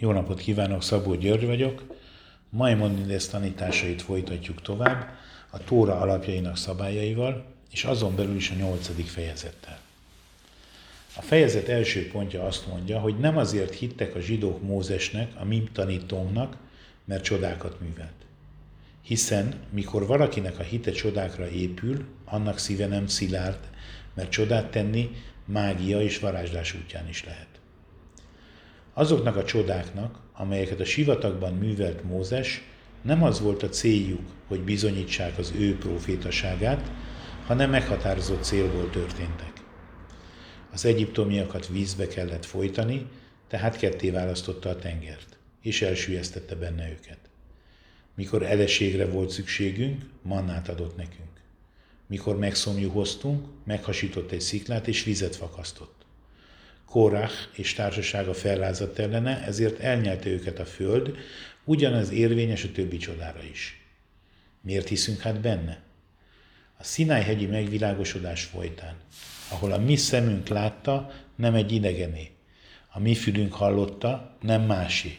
Jó napot kívánok, Szabó György vagyok. Maimonides tanításait folytatjuk tovább a Tóra alapjainak szabályaival, és azon belül is a nyolcadik fejezettel. A fejezet első pontja azt mondja, hogy nem azért hittek a zsidók Mózesnek, a mi tanítónknak, mert csodákat művelt. Hiszen, mikor valakinek a hite csodákra épül, annak szíve nem szilárd, mert csodát tenni mágia és varázslás útján is lehet. Azoknak a csodáknak, amelyeket a sivatagban művelt Mózes, nem az volt a céljuk, hogy bizonyítsák az ő profétaságát, hanem meghatározott célból történtek. Az egyiptomiakat vízbe kellett folytani, tehát ketté választotta a tengert, és elsüllyesztette benne őket. Mikor eleségre volt szükségünk, mannát adott nekünk. Mikor megszomjuhoztunk, meghasított egy sziklát és vizet fakasztott. Korach és társasága fellázadt ellene, ezért elnyelte őket a föld, ugyanaz érvényes a többi csodára is. Miért hiszünk hát benne? A Sinai-hegyi megvilágosodás folytán, ahol a mi szemünk látta, nem egy idegené. A mi fülünk hallotta, nem másé.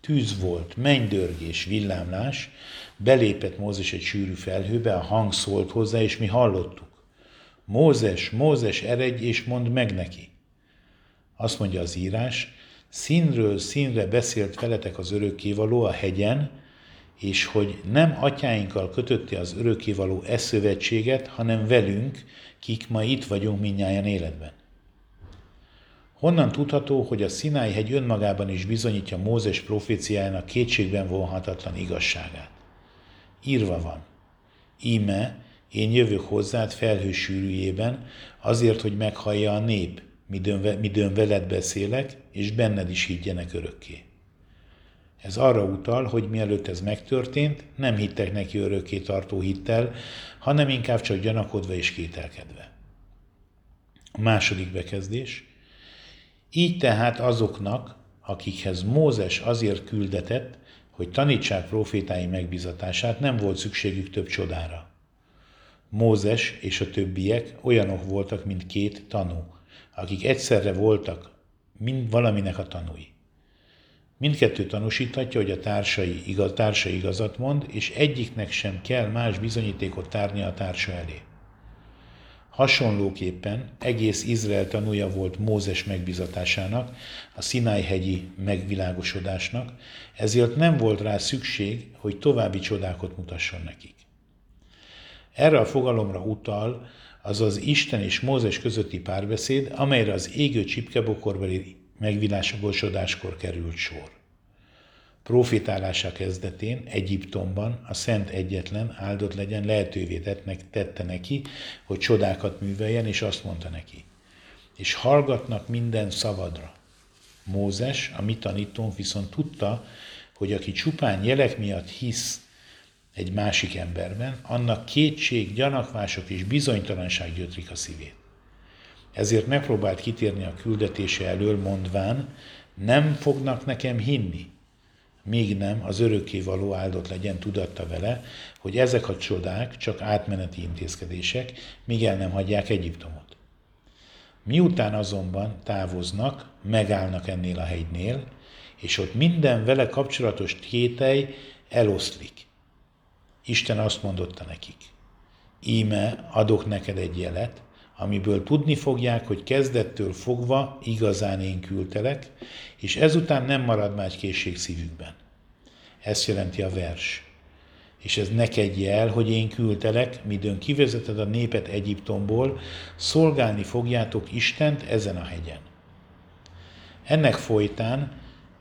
Tűz volt, mennydörgés, villámlás, belépett Mózes egy sűrű felhőbe, a hang szólt hozzá, és mi hallottuk. Mózes, Mózes, eredj és mondd meg neki. Azt mondja az írás, színről színre beszélt veletek az örökkévaló a hegyen, és hogy nem atyáinkkal kötötte az örökkévaló e szövetséget, hanem velünk, kik ma itt vagyunk minnyáján életben. Honnan tudható, hogy a Sinai hegy önmagában is bizonyítja Mózes proféciájának kétségben vonhatatlan igazságát? Írva van. Íme, én jövök hozzád felhő sűrűjében, azért, hogy meghallja a nép, midőn, midőn veled beszélek, és benned is higgyenek örökké. Ez arra utal, hogy mielőtt ez megtörtént, nem hittek neki örökké tartó hittel, hanem inkább csak gyanakodva és kételkedve. A második bekezdés. Így tehát azoknak, akikhez Mózes azért küldetett, hogy tanítsák profétái megbizatását, nem volt szükségük több csodára. Mózes és a többiek olyanok voltak, mint két tanú, akik egyszerre voltak mind valaminek a tanúi. Mindkettő tanúsíthatja, hogy a társai, igaz, társa igazat mond, és egyiknek sem kell más bizonyítékot tárni a társa elé. Hasonlóképpen egész Izrael tanúja volt Mózes megbizatásának, a Sinai-hegyi megvilágosodásnak, ezért nem volt rá szükség, hogy további csodákat mutasson nekik. Erre a fogalomra utal azaz Isten és Mózes közötti párbeszéd, amelyre az égő csipkebokorbeli megvilágosodáskor került sor. Profétálása kezdetén Egyiptomban a Szent Egyetlen áldott legyen lehetővé tettnek, tette neki, hogy csodákat műveljen, és azt mondta neki, és hallgatnak minden szavadra. Mózes, a mi tanítónk viszont tudta, hogy aki csupán jelek miatt hisz egy másik emberben, annak kétség, gyanakvások és bizonytalanság gyötrik a szívét. Ezért megpróbált kitérni a küldetése elől, mondván, nem fognak nekem hinni, még nem az örökké való áldott legyen tudatta vele, hogy ezek a csodák csak átmeneti intézkedések, míg el nem hagyják Egyiptomot. Miután azonban távoznak, megállnak ennél a hegynél, és ott minden vele kapcsolatos kételj eloszlik. Isten azt mondotta nekik, íme adok neked egy jelet, amiből tudni fogják, hogy kezdettől fogva igazán én küldtelek, és ezután nem marad már készség szívükben. Ezt jelenti a vers. És ez neked jel, hogy én küldtelek, midőn kivezeted a népet Egyiptomból, szolgálni fogjátok Istent ezen a hegyen. Ennek folytán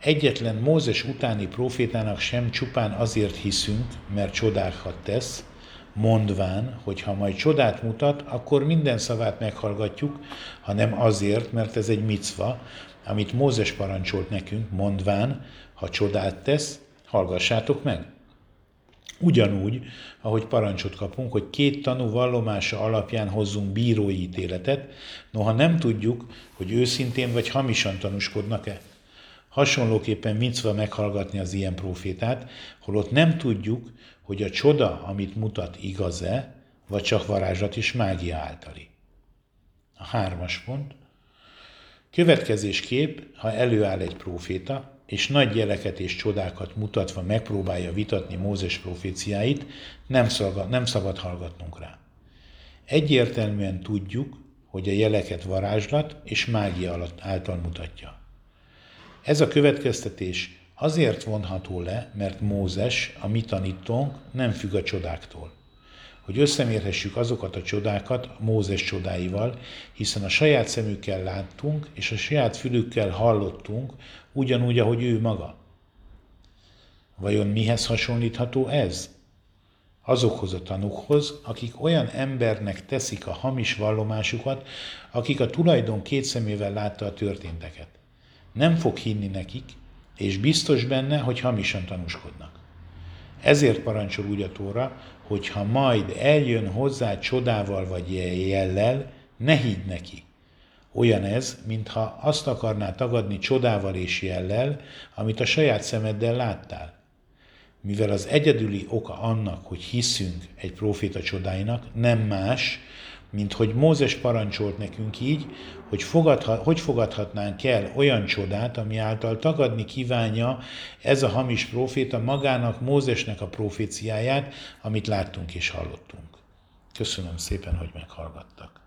Egyetlen Mózes utáni profétának sem csupán azért hiszünk, mert csodákat tesz, mondván, hogy ha majd csodát mutat, akkor minden szavát meghallgatjuk, hanem azért, mert ez egy micva, amit Mózes parancsolt nekünk, mondván, ha csodát tesz, hallgassátok meg. Ugyanúgy, ahogy parancsot kapunk, hogy két tanú vallomása alapján hozzunk bírói ítéletet, noha nem tudjuk, hogy őszintén vagy hamisan tanúskodnak-e. Hasonlóképpen micva meghallgatni az ilyen profétát, holott nem tudjuk, hogy a csoda, amit mutat, igaz-e, vagy csak varázslat és mágia általi. A hármas pont. Következésképp, ha előáll egy proféta, és nagy jeleket és csodákat mutatva megpróbálja vitatni Mózes proféciáit, nem, szabad, nem szabad hallgatnunk rá. Egyértelműen tudjuk, hogy a jeleket varázslat és mágia által mutatja. Ez a következtetés azért vonható le, mert Mózes, a mi tanítónk, nem függ a csodáktól. Hogy összemérhessük azokat a csodákat Mózes csodáival, hiszen a saját szemükkel láttunk, és a saját fülükkel hallottunk, ugyanúgy, ahogy ő maga. Vajon mihez hasonlítható ez? azokhoz a tanukhoz, akik olyan embernek teszik a hamis vallomásukat, akik a tulajdon két szemével látta a történteket. Nem fog hinni nekik, és biztos benne, hogy hamisan tanúskodnak. Ezért parancsol úgy a Tóra, hogy ha majd eljön hozzá csodával vagy jellel, ne higgy neki. Olyan ez, mintha azt akarná tagadni csodával és jellel, amit a saját szemeddel láttál mivel az egyedüli oka annak, hogy hiszünk egy proféta csodáinak, nem más, mint hogy Mózes parancsolt nekünk így, hogy, fogadha, hogy fogadhatnánk el olyan csodát, ami által tagadni kívánja ez a hamis proféta magának, Mózesnek a proféciáját, amit láttunk és hallottunk. Köszönöm szépen, hogy meghallgattak.